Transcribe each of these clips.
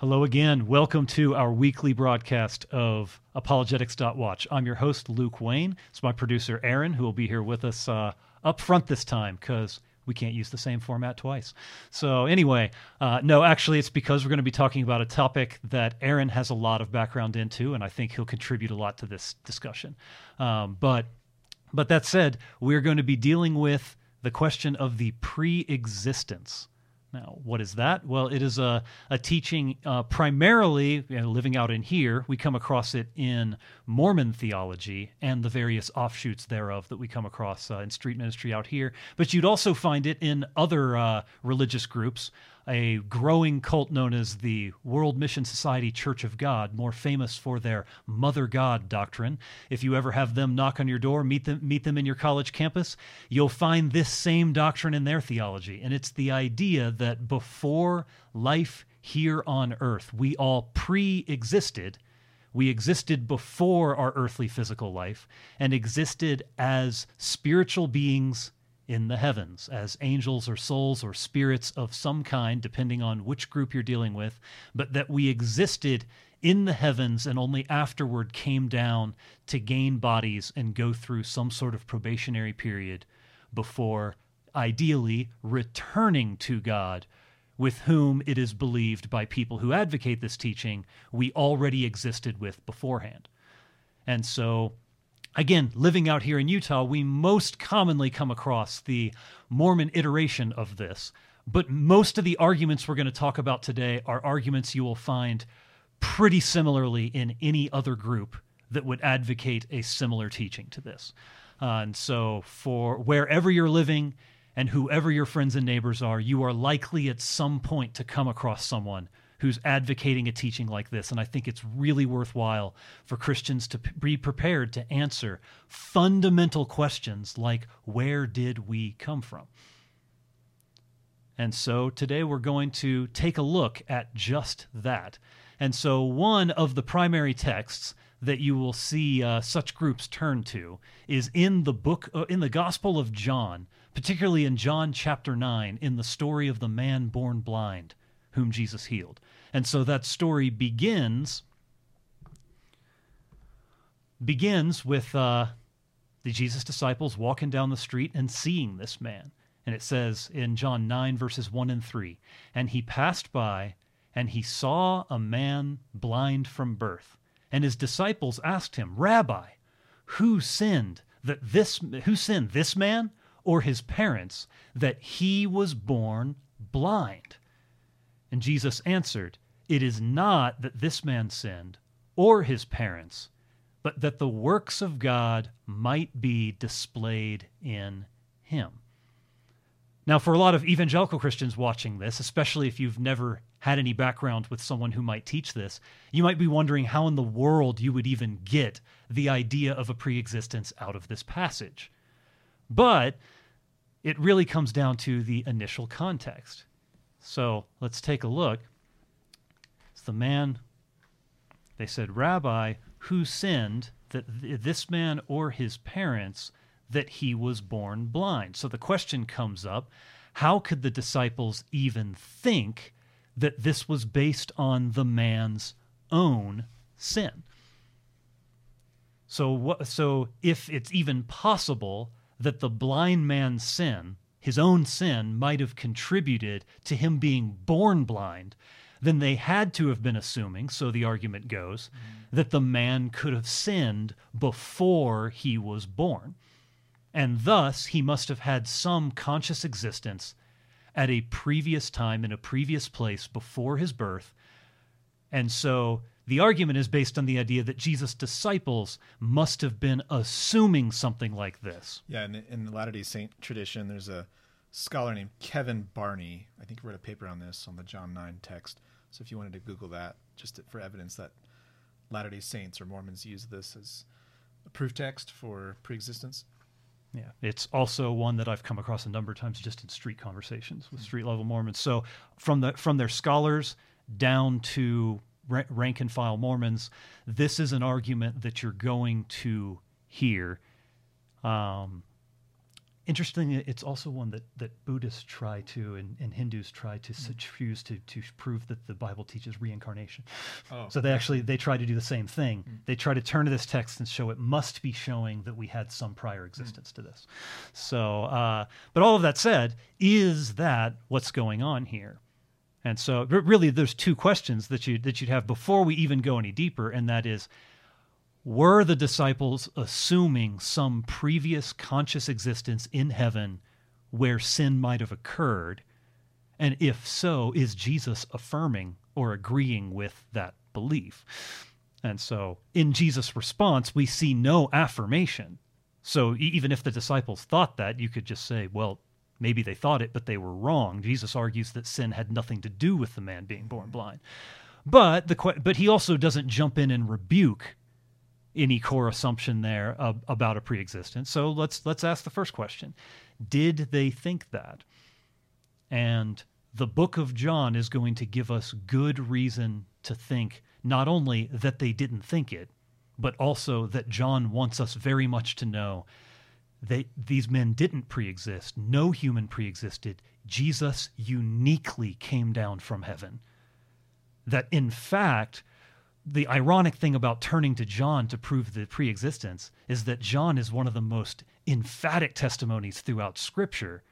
Hello again. Welcome to our weekly broadcast of Apologetics.watch. I'm your host, Luke Wayne. It's my producer, Aaron, who will be here with us uh, up front this time because we can't use the same format twice. So, anyway, uh, no, actually, it's because we're going to be talking about a topic that Aaron has a lot of background into, and I think he'll contribute a lot to this discussion. Um, but, but that said, we're going to be dealing with the question of the pre existence now, what is that? Well, it is a, a teaching uh, primarily you know, living out in here. We come across it in Mormon theology and the various offshoots thereof that we come across uh, in street ministry out here. But you'd also find it in other uh, religious groups a growing cult known as the World Mission Society Church of God, more famous for their Mother God doctrine. If you ever have them knock on your door, meet them, meet them in your college campus, you'll find this same doctrine in their theology. And it's the idea that before life here on earth, we all pre existed. We existed before our earthly physical life and existed as spiritual beings in the heavens as angels or souls or spirits of some kind, depending on which group you're dealing with, but that we existed in the heavens and only afterward came down to gain bodies and go through some sort of probationary period before ideally returning to God, with whom it is believed by people who advocate this teaching we already existed with beforehand. And so Again, living out here in Utah, we most commonly come across the Mormon iteration of this. But most of the arguments we're going to talk about today are arguments you will find pretty similarly in any other group that would advocate a similar teaching to this. Uh, and so, for wherever you're living and whoever your friends and neighbors are, you are likely at some point to come across someone who's advocating a teaching like this. And I think it's really worthwhile for Christians to be prepared to answer fundamental questions like where did we come from? And so today we're going to take a look at just that. And so, one of the primary texts that you will see uh, such groups turn to is in the book, uh, in the Gospel of John, particularly in John chapter 9, in the story of the man born blind whom Jesus healed. And so that story begins begins with uh, the Jesus disciples walking down the street and seeing this man. And it says in John 9, verses 1 and 3 And he passed by, and he saw a man blind from birth. And his disciples asked him, Rabbi, who sinned that this who sinned this man or his parents that he was born blind? And Jesus answered, It is not that this man sinned, or his parents, but that the works of God might be displayed in him. Now, for a lot of evangelical Christians watching this, especially if you've never had any background with someone who might teach this, you might be wondering how in the world you would even get the idea of a preexistence out of this passage. But it really comes down to the initial context. So let's take a look. It's the man, they said, Rabbi, who sinned that th- this man or his parents that he was born blind? So the question comes up how could the disciples even think that this was based on the man's own sin? So what so if it's even possible that the blind man's sin his own sin might have contributed to him being born blind, then they had to have been assuming, so the argument goes, mm-hmm. that the man could have sinned before he was born. And thus, he must have had some conscious existence at a previous time in a previous place before his birth. And so the argument is based on the idea that Jesus' disciples must have been assuming something like this. Yeah, in, in the Latter day Saint tradition, there's a scholar named Kevin Barney. I think wrote a paper on this on the John 9 text. So if you wanted to Google that, just for evidence that Latter day Saints or Mormons use this as a proof text for preexistence. Yeah, it's also one that I've come across a number of times just in street conversations with hmm. street level Mormons. So from the from their scholars down to rank and file Mormons, this is an argument that you're going to hear. Um, interestingly, it's also one that, that Buddhists try to and, and Hindus try to Mm. choose to, to prove that the Bible teaches reincarnation. Oh, so they actually they try to do the same thing. Mm. They try to turn to this text and show it must be showing that we had some prior Mm. existence to this. So, uh, but all of that said, is that what's going on here? And so, really, there's two questions that you that you'd have before we even go any deeper, and that is, were the disciples assuming some previous conscious existence in heaven where sin might have occurred? And if so, is Jesus affirming or agreeing with that belief? And so, in Jesus' response, we see no affirmation. So, even if the disciples thought that, you could just say, well, maybe they thought it, but they were wrong. Jesus argues that sin had nothing to do with the man being born blind. But the but he also doesn't jump in and rebuke any core assumption there uh, about a preexistence. So let's let's ask the first question: Did they think that? And the book of John is going to give us good reason to think not only that they didn't think it, but also that John wants us very much to know that these men didn't pre-exist. No human pre-existed. Jesus uniquely came down from heaven. That in fact, the ironic thing about turning to John to prove the pre-existence is that John is one of the most emphatic testimonies throughout Scripture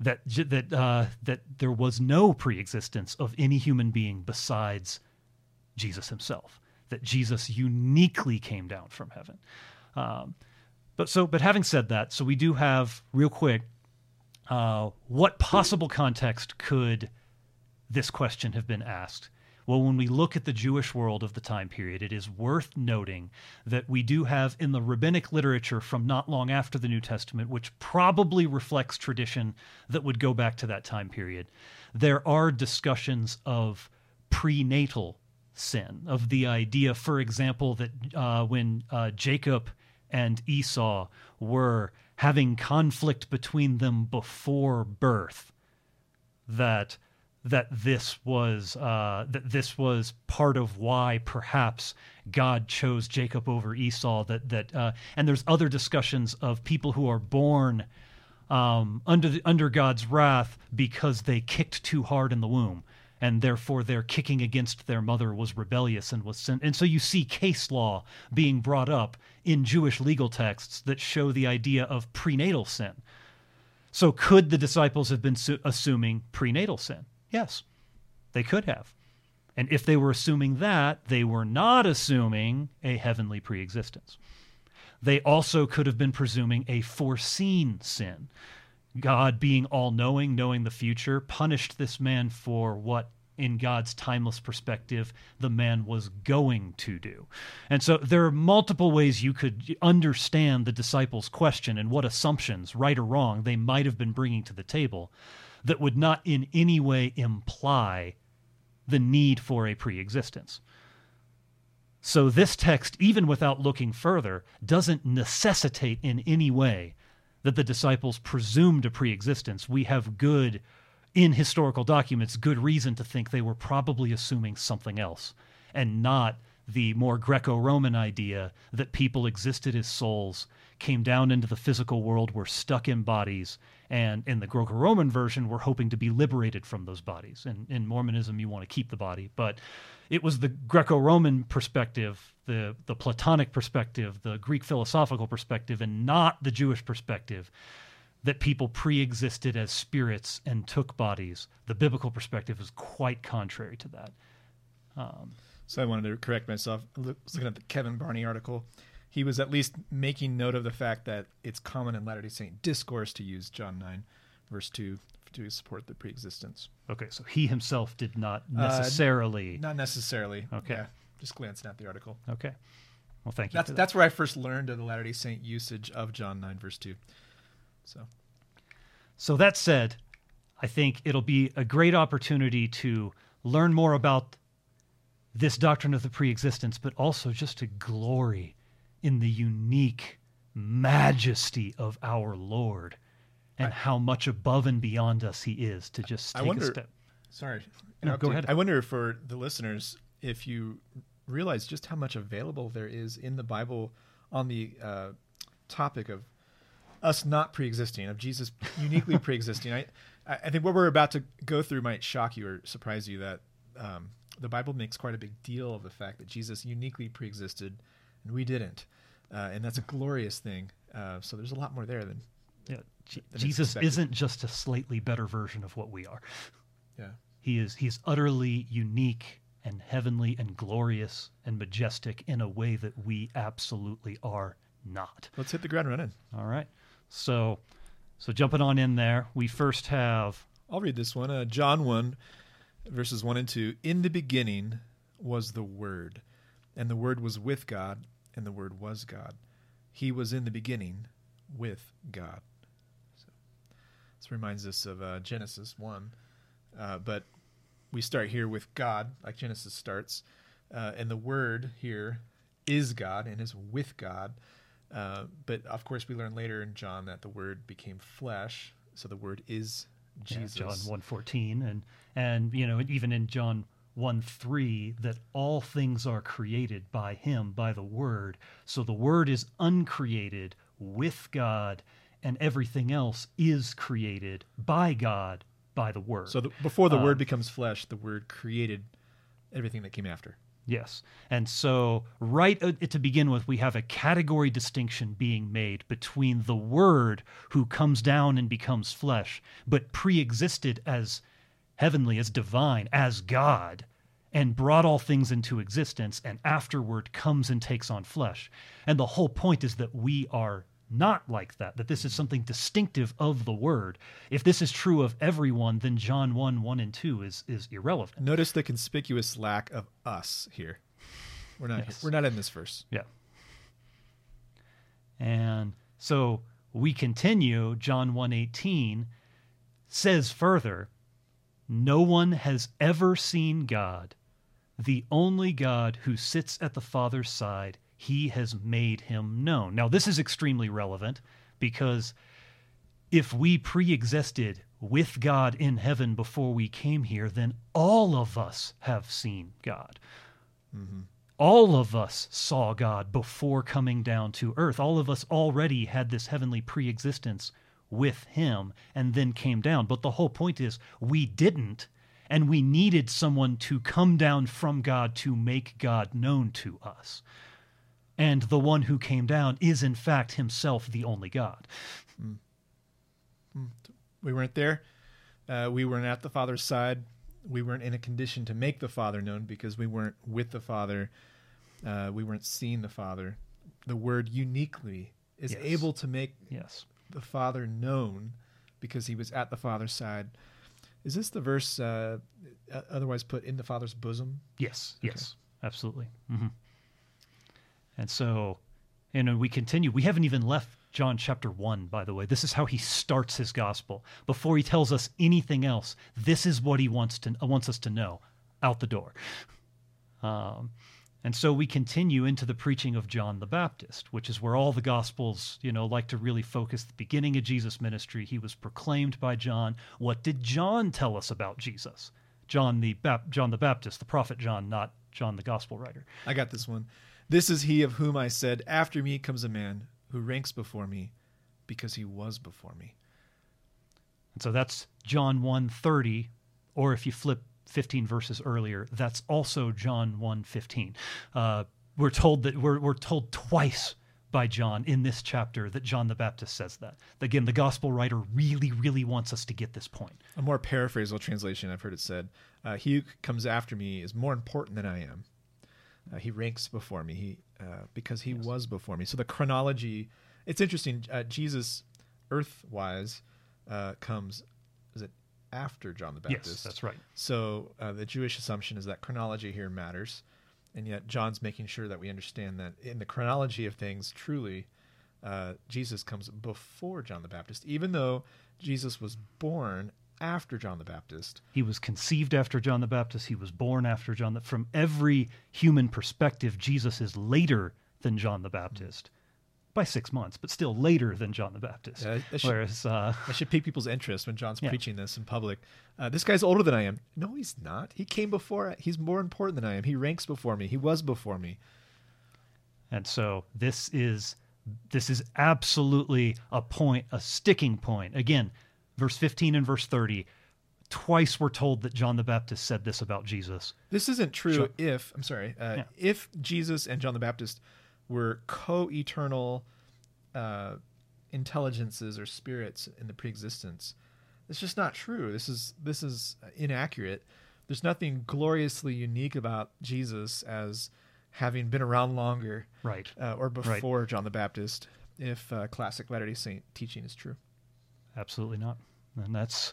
that that uh, that there was no pre-existence of any human being besides Jesus himself. That Jesus uniquely came down from heaven. Um, but so, but having said that, so we do have real quick. Uh, what possible context could this question have been asked? Well, when we look at the Jewish world of the time period, it is worth noting that we do have in the rabbinic literature from not long after the New Testament, which probably reflects tradition that would go back to that time period, there are discussions of prenatal sin, of the idea, for example, that uh, when uh, Jacob and Esau were having conflict between them before birth, that that this was uh, that this was part of why perhaps God chose Jacob over Esau. That that uh, and there's other discussions of people who are born um, under the, under God's wrath because they kicked too hard in the womb, and therefore their kicking against their mother was rebellious and was sin. And so you see case law being brought up in Jewish legal texts that show the idea of prenatal sin. So could the disciples have been su- assuming prenatal sin? Yes, they could have. And if they were assuming that, they were not assuming a heavenly preexistence. They also could have been presuming a foreseen sin. God, being all knowing, knowing the future, punished this man for what, in God's timeless perspective, the man was going to do. And so there are multiple ways you could understand the disciples' question and what assumptions, right or wrong, they might have been bringing to the table that would not in any way imply the need for a pre existence. So this text, even without looking further, doesn't necessitate in any way that the disciples presumed a preexistence. We have good, in historical documents, good reason to think they were probably assuming something else and not the more Greco Roman idea that people existed as souls, came down into the physical world, were stuck in bodies, and in the Greco Roman version, we're hoping to be liberated from those bodies. And in Mormonism, you want to keep the body. But it was the Greco Roman perspective, the, the Platonic perspective, the Greek philosophical perspective, and not the Jewish perspective that people pre existed as spirits and took bodies. The biblical perspective is quite contrary to that. So I wanted to correct myself. I was looking at the Kevin Barney article. He was at least making note of the fact that it's common in Latter day Saint discourse to use John 9, verse 2, to support the preexistence. Okay, so he himself did not Uh, necessarily. Not necessarily. Okay. Yeah, just glancing at the article. okay. Well, thank you. That's that. that's where I first learned of the Latter day Saint usage of John 9, verse 2. So So that said, I think it'll be a great opportunity to learn more about this doctrine of the preexistence, but also just to glory in the unique majesty of our Lord and how much above and beyond us he is to just I take wonder- a step. Sorry. No, go ahead. I wonder for the listeners if you realize just how much available there is in the Bible on the uh, topic of us not pre-existing, of Jesus uniquely pre-existing. I, I think what we're about to go through might shock you or surprise you that um, the Bible makes quite a big deal of the fact that Jesus uniquely pre-existed and we didn't, uh, and that's a glorious thing. Uh, so there's a lot more there than Yeah, Je- than Jesus isn't just a slightly better version of what we are. yeah. He is he's utterly unique and heavenly and glorious and majestic in a way that we absolutely are not. Let's hit the ground running. All right. So so jumping on in there, we first have I'll read this one. Uh, John 1, verses 1 and 2. In the beginning was the Word, and the Word was with God, and the Word was God. He was in the beginning with God. So, this reminds us of uh, Genesis 1. Uh, but we start here with God, like Genesis starts. Uh, and the Word here is God and is with God. Uh, but of course, we learn later in John that the Word became flesh. So the Word is yeah, Jesus. John 1:14 and and you know even in John 1 3 that all things are created by him by the word. So the word is uncreated with God and everything else is created by God by the word. So the, before the Um, word becomes flesh, the word created everything that came after. Yes. And so, right to begin with, we have a category distinction being made between the Word who comes down and becomes flesh, but pre existed as heavenly, as divine, as God, and brought all things into existence, and afterward comes and takes on flesh. And the whole point is that we are not like that, that this is something distinctive of the Word. If this is true of everyone, then John 1 1 and 2 is, is irrelevant. Notice the conspicuous lack of us here. We're not. Yes. We're not in this verse. Yeah. And so we continue John 1:18 says further, no one has ever seen God, the only God who sits at the Father's side, he has made him known. Now this is extremely relevant because if we pre-existed with God in heaven before we came here, then all of us have seen God mm-hmm. all of us saw God before coming down to earth. All of us already had this heavenly pre-existence with him and then came down. But the whole point is we didn't and we needed someone to come down from God to make God known to us. And the one who came down is in fact himself the only God. We weren't there. Uh, we weren't at the Father's side. We weren't in a condition to make the Father known because we weren't with the Father. Uh, we weren't seeing the Father. The Word uniquely is Yes. able to make Yes. the Father known because he was at the Father's side. Is this the verse uh, otherwise put in the Father's bosom? Yes, Okay. yes, absolutely. hmm And so, know, we continue. We haven't even left John chapter one, by the way. This is how he starts his gospel. Before he tells us anything else, this is what he wants to uh, wants us to know out the door. Um, and so we continue into the preaching of John the Baptist, which is where all the gospels, you know, like to really focus the beginning of Jesus' ministry. He was proclaimed by John. What did John tell us about Jesus? John the John the Baptist, the prophet John, not John the gospel writer. I got this one. This is he of whom I said, After me comes a man who ranks before me because he was before me. And so that's John 1:30 or if you flip 15 verses earlier, that's also John 1:15. Uh, we're told that we're we're told twice by John in this chapter that John the Baptist says that. Again, the gospel writer really really wants us to get this point. A more paraphrasal translation, I've heard it said, uh, He who comes after me is more important than I am. Uh, he ranks before me he, uh, because he was before me. So the chronology, it's interesting. Uh, Jesus, earth-wise, uh, comes, is it after John the Baptist? Yes, that's right. So uh, the Jewish assumption is that chronology here matters, and yet John's making sure that we understand that in the chronology of things, truly, uh, Jesus comes before John the Baptist, even though Jesus was born after John the Baptist. He was conceived after John the Baptist. He was born after John. The, from every human perspective, Jesus is later than John the Baptist by six months, but still later than John the Baptist. Yeah, that should- Whereas, uh, That should pique people's interest when John's Yeah. preaching this in public. Uh, this guy's older than I am. No, he's not. He came before. He's more important than I am. He ranks before me. He was before me. and so this is This is absolutely a point, a sticking point. Again, verse 15 and verse 30, twice we're told that John the Baptist said this about Jesus. This isn't true Sure. if I'm sorry, uh, Yeah. if Jesus and John the Baptist were co-eternal uh, intelligences or spirits in the preexistence. It's just not true. This is this is inaccurate. There's nothing gloriously unique about Jesus as having been around longer Right. uh, or before John the Baptist. If uh, classic Latter Day Saint teaching is true, Absolutely not. And that's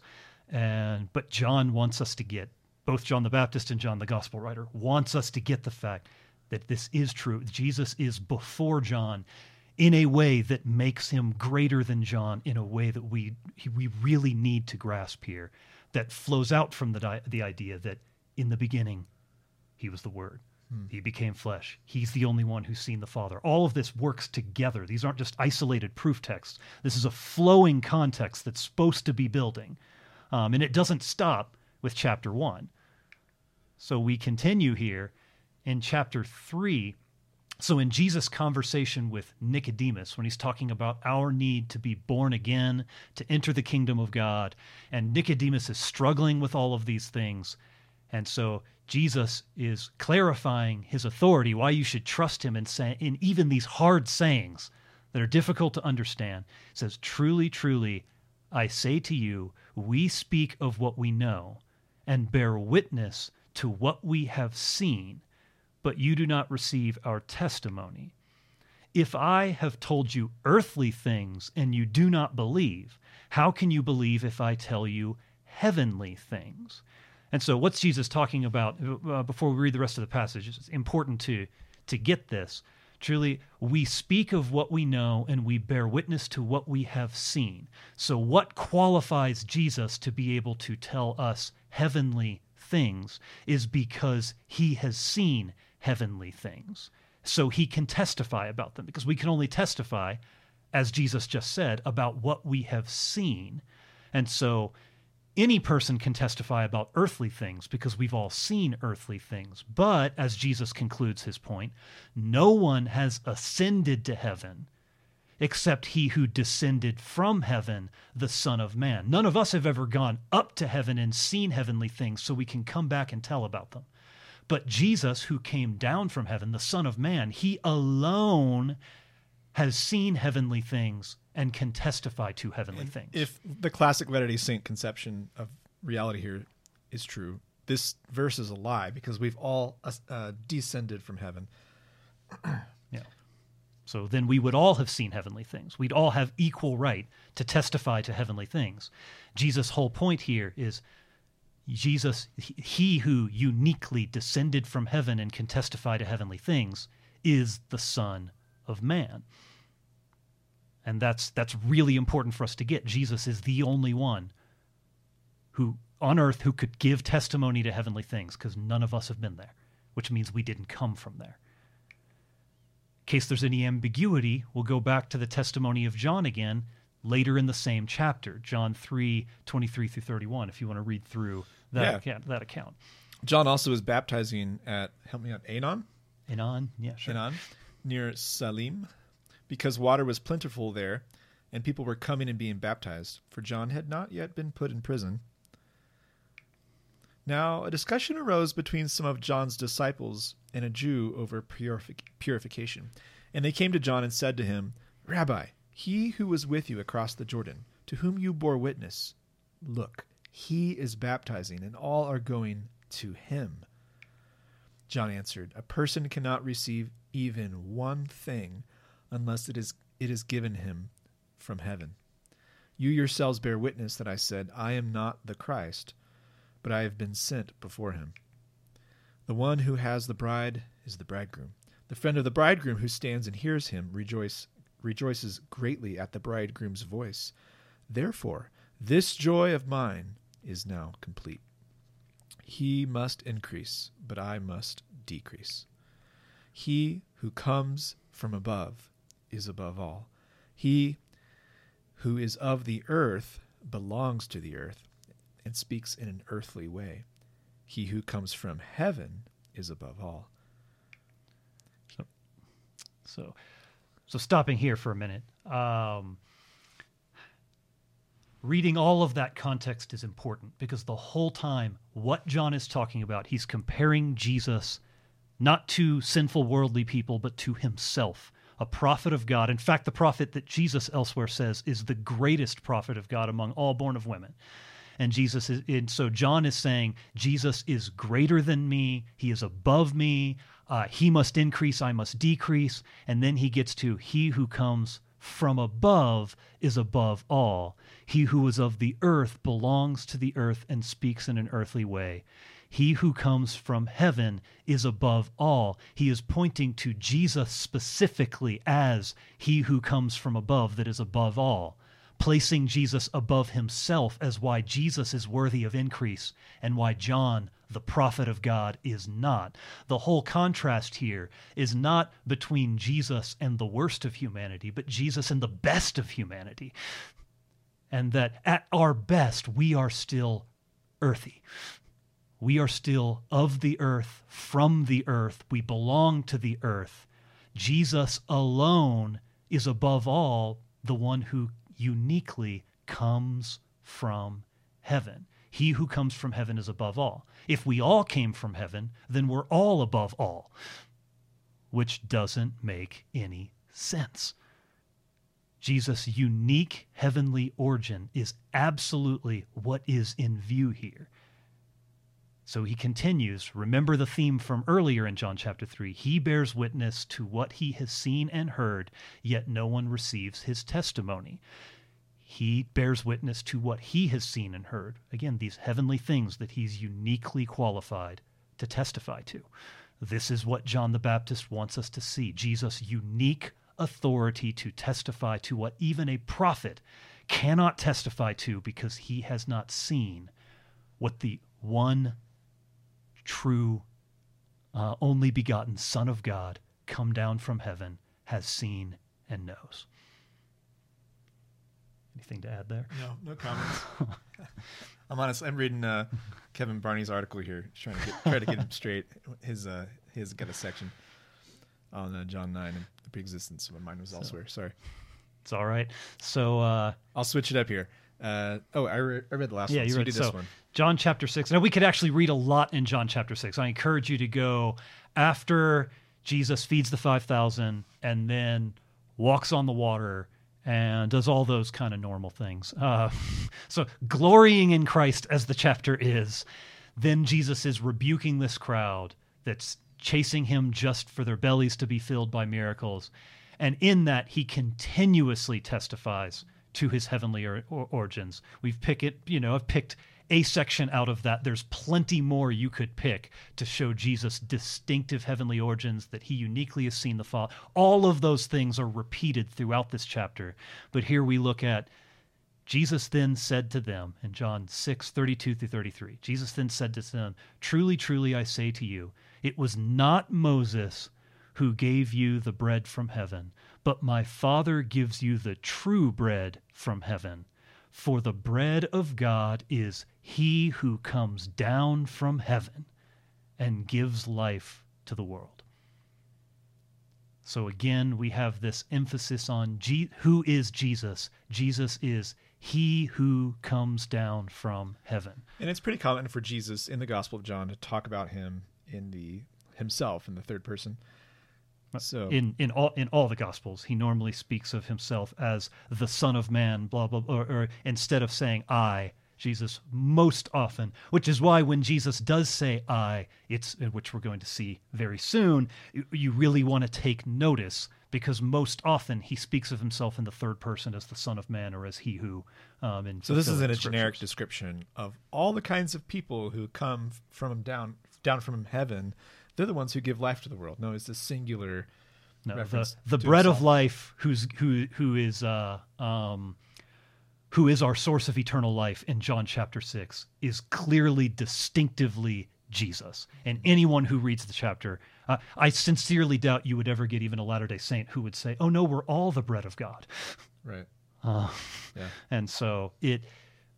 and but John wants us to get both John the Baptist and John the gospel writer wants us to get the fact that this is true. Jesus is before John in a way that makes him greater than John in a way that we we really need to grasp here that flows out from the the idea that in the beginning he was the word. He became flesh. He's the only one who's seen the Father. All of this works together. These aren't just isolated proof texts. This is a flowing context that's supposed to be building. Um, and it doesn't stop with chapter one. So we continue here in chapter three. So, in Jesus' conversation with Nicodemus, when he's talking about our need to be born again, to enter the kingdom of God, and Nicodemus is struggling with all of these things. And so, Jesus is clarifying his authority, why you should trust him in, say, in even these hard sayings that are difficult to understand. He says, Truly, truly, I say to you, we speak of what we know and bear witness to what we have seen but you do not receive our testimony. If I have told you earthly things and you do not believe, how can you believe if I tell you heavenly things? And so, what's Jesus talking about? Uh, before we read the rest of the passage, it's important to to get this. Truly, we speak of what we know and we bear witness to what we have seen. So, what qualifies Jesus to be able to tell us heavenly things is because he has seen heavenly things. So he can testify about them because we can only testify, as Jesus just said, about what we have seen. And so any person can testify about earthly things because we've all seen earthly things. But as Jesus concludes his point, no one has ascended to heaven except he who descended from heaven, the Son of Man. None of us have ever gone up to heaven and seen heavenly things so we can come back and tell about them. But Jesus, who came down from heaven, the Son of Man, he alone has seen heavenly things and can testify to heavenly things. if the classic Latter Day Saint conception of reality here is true, this verse is a lie because we've all uh, descended from heaven. Yeah. So then we would all have seen heavenly things. We'd all have equal right to testify to heavenly things. Jesus' whole point here is Jesus, he who uniquely descended from heaven and can testify to heavenly things, is the Son of Man. And that's that's really important for us to get. Jesus is the only one who on earth who could give testimony to heavenly things because none of us have been there, which means we didn't come from there. In case there's any ambiguity, we'll go back to the testimony of John again later in the same chapter, John 3 23 through 31, if you want to read through that, Yeah. account, that account. John also was baptizing at help me out Aenon, And on, yeah, sure. Aenon, near Salim, because water was plentiful there, and people were coming and being baptized. For John had not yet been put in prison. Now a discussion arose between some of John's disciples and a Jew over purific- purification, and they came to John and said to him, Rabbi, he who was with you across the Jordan, to whom you bore witness, look, he is baptizing, and all are going to him. John answered, A person cannot receive even one thing unless it is it is given him from heaven. You yourselves bear witness that I said, I am not the Christ, but I have been sent before him. The one who has the bride is the bridegroom. The friend of the bridegroom who stands and hears him rejoice, rejoices greatly at the bridegroom's voice. Therefore, this joy of mine is now complete. He must increase, but I must decrease. He who comes from above is above all. He who is of the earth belongs to the earth and speaks in an earthly way. He who comes from heaven is above all. So So so stopping here for a minute. Um, reading all of that context is important because the whole time, what John is talking about, he's comparing Jesus not to sinful worldly people, but to himself, a prophet of God. In fact, the prophet that Jesus elsewhere says is the greatest prophet of God among all born of women. And Jesus is, and so John is saying, Jesus is greater than me. He is above me. Uh, he must increase, I must decrease. And then he gets to, He who comes from above is above all. He who is of the earth belongs to the earth and speaks in an earthly way. He who comes from heaven is above all. He is pointing to Jesus specifically as he who comes from above that is above all placing Jesus above himself as why Jesus is worthy of increase and why John, the prophet of God, is not. The whole contrast here is not between Jesus and the worst of humanity, but Jesus and the best of humanity. And that at our best, we are still earthy. We are still of the earth, from the earth. We belong to the earth. Jesus alone is above all the one who uniquely comes from heaven. He who comes from heaven is above all. If we all came from heaven, then we're all above all, which doesn't make any sense. Jesus' unique heavenly origin is absolutely what is in view here. So he continues, remember the theme from earlier in John chapter 3. He bears witness to what he has seen and heard, yet no one receives his testimony. He bears witness to what he has seen and heard. Again, these heavenly things that he's uniquely qualified to testify to. This is what John the Baptist wants us to see Jesus' unique authority to testify to what even a prophet cannot testify to because he has not seen what the one true, uh, only begotten Son of God, come down from heaven, has seen and knows. Anything to add there? No, no comments. I'm honest. I'm reading uh, Kevin Barney's article here, trying to get try to get him straight. His uh, his got a section on uh, John nine and the preexistence. So mine was elsewhere. Sorry. It's all right. So uh, I'll switch it up here. Uh, oh, I, re- I read the last yeah, one. you so read so this one. John chapter six. Now we could actually read a lot in John chapter six. I encourage you to go after Jesus feeds the five thousand and then walks on the water and does all those kind of normal things. Uh, so glorying in Christ as the chapter is, then Jesus is rebuking this crowd that's chasing him just for their bellies to be filled by miracles. And in that, he continuously testifies to his heavenly or, or, origins. We've picked it, you know, I've picked a section out of that. There's plenty more you could pick to show Jesus' distinctive heavenly origins, that he uniquely has seen the Father. All of those things are repeated throughout this chapter. But here we look at Jesus then said to them in John 6, 32 through 33, Jesus then said to them, Truly, truly, I say to you, it was not Moses who gave you the bread from heaven, but my Father gives you the true bread from heaven. For the bread of God is he who comes down from heaven and gives life to the world. So again, we have this emphasis on G- who is Jesus. Jesus is he who comes down from heaven. And it's pretty common for Jesus in the Gospel of John to talk about him in the himself in the third person. So in in all in all the gospels, he normally speaks of himself as the Son of Man, blah blah, blah or, or instead of saying I, Jesus most often, which is why when Jesus does say I, it's which we're going to see very soon, you, you really want to take notice because most often he speaks of himself in the third person as the Son of Man or as He who. Um, in so this isn't a generic description of all the kinds of people who come from down down from heaven. They're the ones who give life to the world. No, it's a singular. No, reference the to bread of life, who's who who is uh, um, who is our source of eternal life in John chapter six, is clearly distinctively Jesus. And anyone who reads the chapter, uh, I sincerely doubt you would ever get even a Latter Day Saint who would say, "Oh no, we're all the bread of God." Right. Uh, Yeah. and so it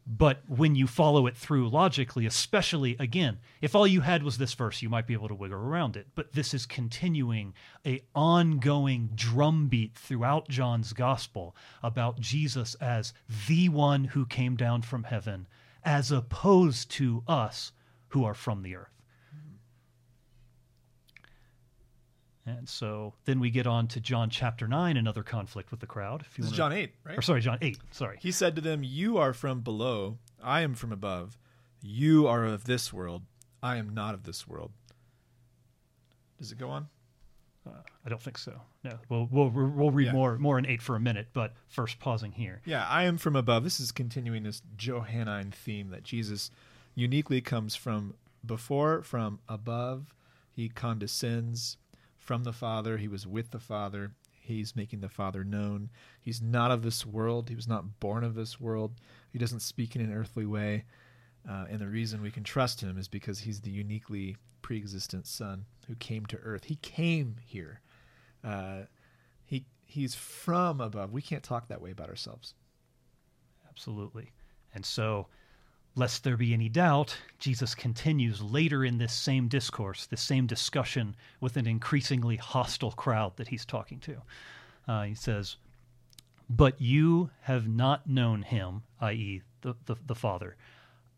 But when you follow it through logically, especially again, if all you had was this verse, you might be able to wiggle around it. But this is continuing a ongoing drumbeat throughout John's gospel about Jesus as the one who came down from heaven, as opposed to us who are from the earth. And so then we get on to John chapter 9, another conflict with the crowd. If you This is John 8, right? Or sorry, John 8. Sorry. He said to them, You are from below, I am from above. You are of this world, I am not of this world. Does it go on? Uh, I don't think so. No. We'll, we'll, we'll read Yeah. more, more in 8 for a minute, but first pausing here. Yeah, I am from above. This is continuing this Johannine theme that Jesus uniquely comes from before, from above. He condescends from the Father. He was with the Father. He's making the Father known. He's not of this world. He was not born of this world. He doesn't speak in an earthly way. Uh, and the reason we can trust him is because he's the uniquely pre existent Son who came to earth. He came here. Uh, he He's from above. We can't talk that way about ourselves. Absolutely. And so, lest there be any doubt, Jesus continues later in this same discourse, this same discussion with an increasingly hostile crowd that he's talking to. Uh, he says, But you have not known him, i.e., the, the, the Father.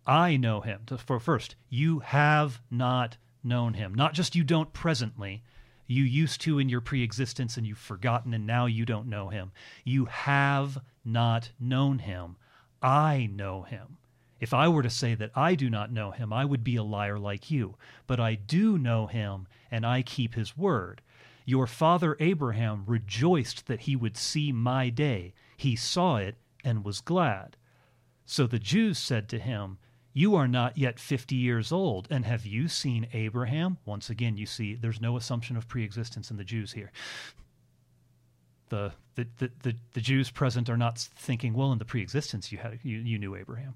I know him. For first, you have not known him. Not just you don't presently, you used to in your pre existence and you've forgotten, and now you don't know him. You have not known him. I know him. If I were to say that I do not know him, I would be a liar like you. But I do know him, and I keep his word. Your father Abraham rejoiced that he would see my day. He saw it and was glad. So the Jews said to him, You are not yet fifty years old, and have you seen Abraham? Once again, you see, there's no assumption of preexistence in the Jews here. The, the, the, the, the Jews present are not thinking, well, in the preexistence you had you, you knew Abraham.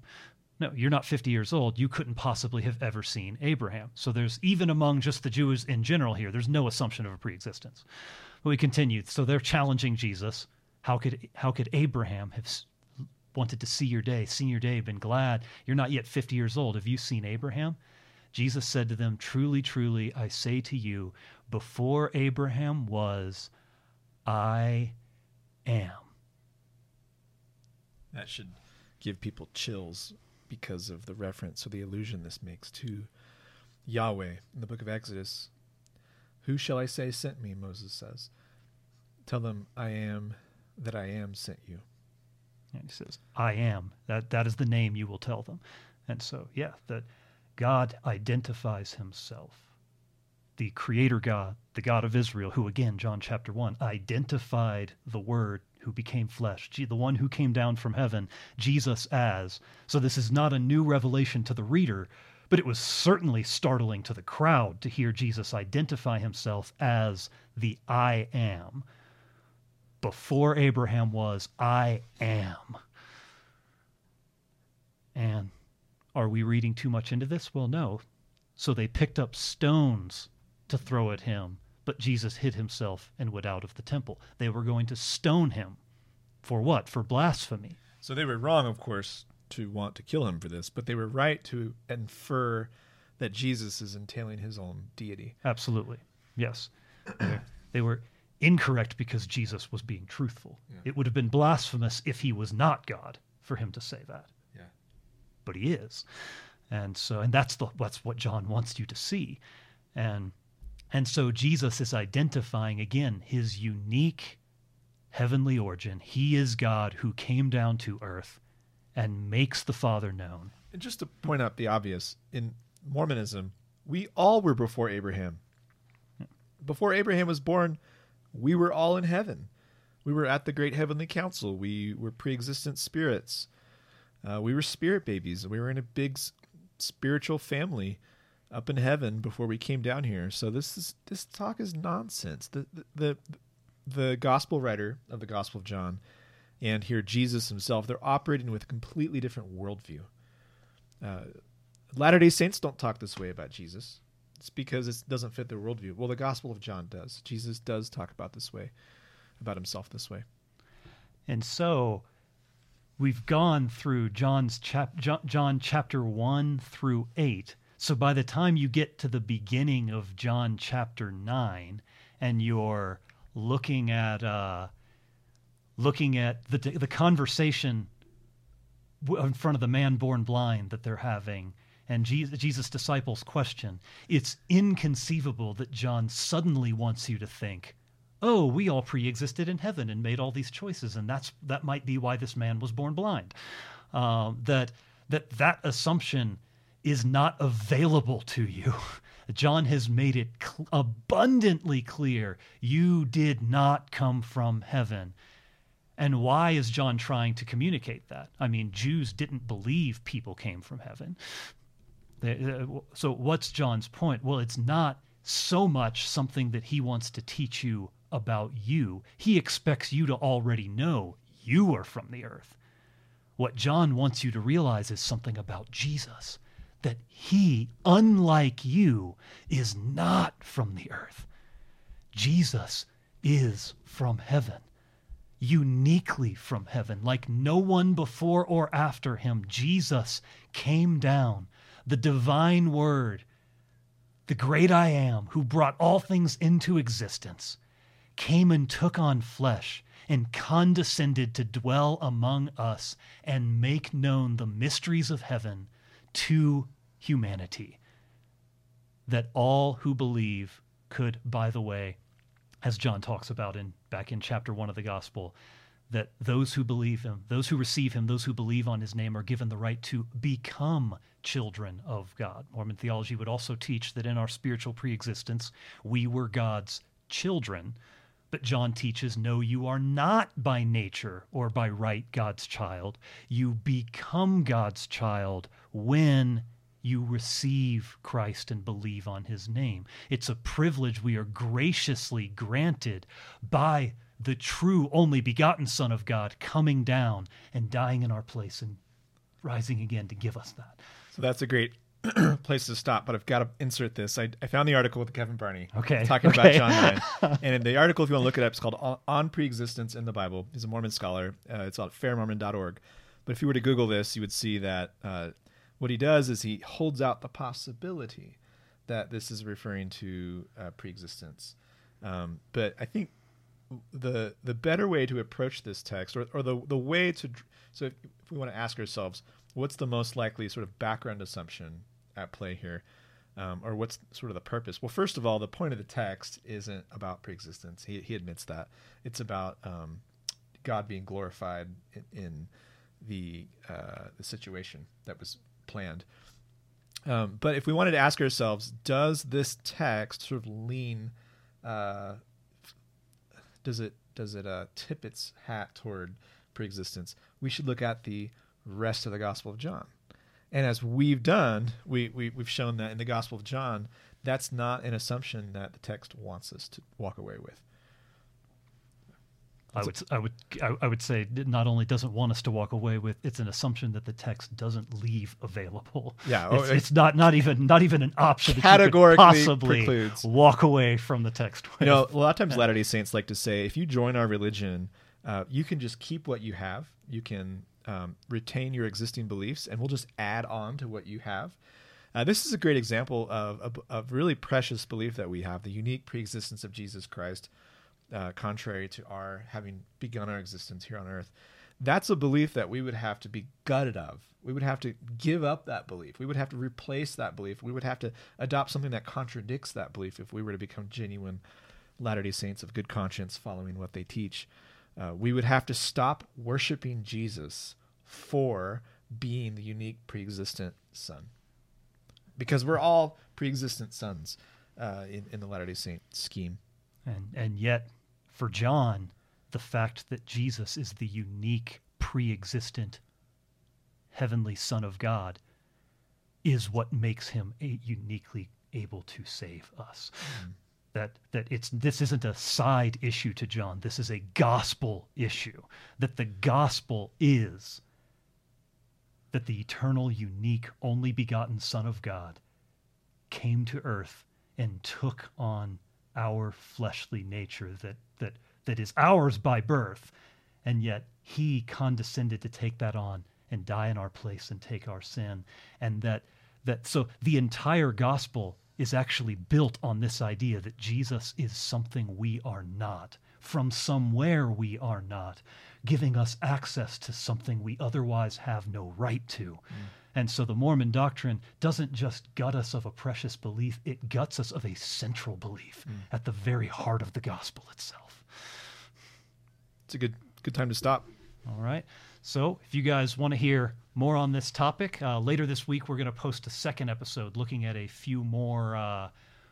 No, you're not 50 years old. You couldn't possibly have ever seen Abraham. So there's even among just the Jews in general here, there's no assumption of a preexistence. But we continue. So they're challenging Jesus. How could how could Abraham have wanted to see your day, seen your day, been glad? You're not yet 50 years old. Have you seen Abraham? Jesus said to them, Truly, truly, I say to you, before Abraham was, I am. That should give people chills because of the reference or the allusion this makes to Yahweh in the book of Exodus. Who shall I say sent me? Moses says. Tell them I am that I am sent you. And he says, I am. That that is the name you will tell them. And so, yeah, that God identifies himself. The creator God, the God of Israel, who again, John chapter 1, identified the word who became flesh, the one who came down from heaven, Jesus as. So this is not a new revelation to the reader, but it was certainly startling to the crowd to hear Jesus identify himself as the I am before Abraham was, I am. And are we reading too much into this? Well, no. So they picked up stones to throw at him, but Jesus hid himself and went out of the temple. They were going to stone him. For what? For blasphemy. So they were wrong, of course, to want to kill him for this, but they were right to infer that Jesus is entailing his own deity. Absolutely. Yes. They- were incorrect because Jesus was being truthful. Yeah. It would have been blasphemous if he was not God for him to say that. Yeah. but he is and so and that's the that's what john wants you to see and and so jesus is identifying again his unique heavenly origin he is god who came down to earth and makes the father known And just to point out the obvious, in Mormonism, we all were before Abraham. Before Abraham was born, we were all in heaven. We were at the great heavenly council. We were pre existent spirits. Uh, we were spirit babies. We were in a big spiritual family up in heaven before we came down here. So this is this talk is nonsense. The the the, the gospel writer of the Gospel of John and here Jesus himself, they're operating with a completely different worldview. Uh, Latter day Saints don't talk this way about Jesus. It's because it doesn't fit their worldview. Well, the Gospel of John does. Jesus does talk about this way, about himself this way. and so we've gone through John's chap John, John chapter 1 through 8. So by the time you get to the beginning of John chapter 9 and you're looking at uh, looking at the the conversation in front of the man born blind that they're having and Jesus, disciples question, it's inconceivable that John suddenly wants you to think, oh, we all pre-existed in heaven and made all these choices, and that's that might be why this man was born blind. Um, that that that assumption is not available to you. John has made it cl- abundantly clear you did not come from heaven. And why is John trying to communicate that? I mean, Jews didn't believe people came from heaven. Uh, so, what's John's point? Well, it's not so much something that he wants to teach you about you. He expects you to already know you are from the earth. What John wants you to realize is something about Jesus that he, unlike you, is not from the earth. Jesus is from heaven, uniquely from heaven. Like no one before or after him, Jesus came down the divine word, the great I am, who brought all things into existence, came and took on flesh and condescended to dwell among us and make known the mysteries of heaven to humanity. That all who believe could, by the way, as John talks about in back in chapter one of the gospel, that those who believe him, those who receive him, those who believe on his name are given the right to become children of God. Mormon theology would also teach that in our spiritual preexistence, we were God's children. But John teaches no, you are not by nature or by right God's child. You become God's child when you receive Christ and believe on his name. It's a privilege we are graciously granted by the true only begotten Son of God coming down and dying in our place and rising again to give us that. So that's a great place to stop, but I've got to insert this. I, I found the article with Kevin Barney. Okay. Talking okay. about John 9. and in the article, if you want to look it up, it's called On, On Preexistence in the Bible. He's a Mormon scholar. Uh, it's on fairmormon.org. But if you were to Google this, you would see that uh, what he does is he holds out the possibility that this is referring to uh, preexistence. Um, but I think the the better way to approach this text, or, or the the way to so if, we want to ask ourselves, what's the most likely sort of background assumption at play here, um, or what's sort of the purpose? Well, first of all, the point of the text isn't about preexistence. He he admits that it's about um, God being glorified in, in the uh, the situation that was planned. Um, but if we wanted to ask ourselves, does this text sort of lean uh, does it does it uh, tip its hat toward preexistence? We should look at the rest of the Gospel of John. And as we've done, we, we we've shown that in the Gospel of John, that's not an assumption that the text wants us to walk away with. I would, I would, I would say not only doesn't want us to walk away with, it's an assumption that the text doesn't leave available. Yeah, it's, it's not, not even, not even an option. that you could Categorically possibly precludes. walk away from the text. With. You know, a lot of times Latter Day Saints like to say, if you join our religion, uh, you can just keep what you have. You can um, retain your existing beliefs, and we'll just add on to what you have. Uh, this is a great example of a, of really precious belief that we have: the unique preexistence of Jesus Christ, uh, contrary to our having begun our existence here on earth. That's a belief that we would have to be gutted of. We would have to give up that belief. We would have to replace that belief. We would have to adopt something that contradicts that belief if we were to become genuine Latter day Saints of good conscience following what they teach. Uh, we would have to stop worshiping Jesus for being the unique pre-existent son because we're all pre-existent sons uh, in, in the latter-day saint scheme and and yet for john the fact that jesus is the unique pre-existent heavenly son of god is what makes him a uniquely able to save us. Mm. that that it's this isn't a side issue to john. This is a gospel issue. That the gospel is that the eternal, unique, only begotten Son of God came to earth and took on our fleshly nature that, that, that is ours by birth and yet he condescended to take that on and die in our place and take our sin. And that that so the entire gospel is actually built on this idea that Jesus is something we are not, from somewhere we are not, giving us access to something we otherwise have no right to. Mm. And so the Mormon doctrine doesn't just gut us of a precious belief, it guts us of a central belief mm. at the very heart of the gospel itself. It's a good good time to stop. All right. So, if you guys want to hear more on this topic, uh, later this week we're going to post a second episode looking at a few more uh,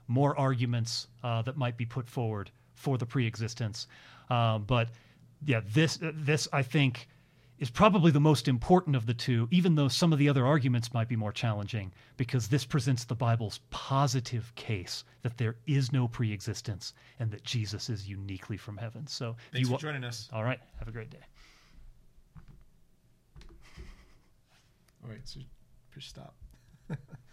more arguments uh, that might be put forward for the preexistence. Uh, but yeah, this this I think is probably the most important of the two, even though some of the other arguments might be more challenging, because this presents the Bible's positive case that there is no preexistence and that Jesus is uniquely from heaven. So, thanks you, for joining us. All right, have a great day. All right, so push stop.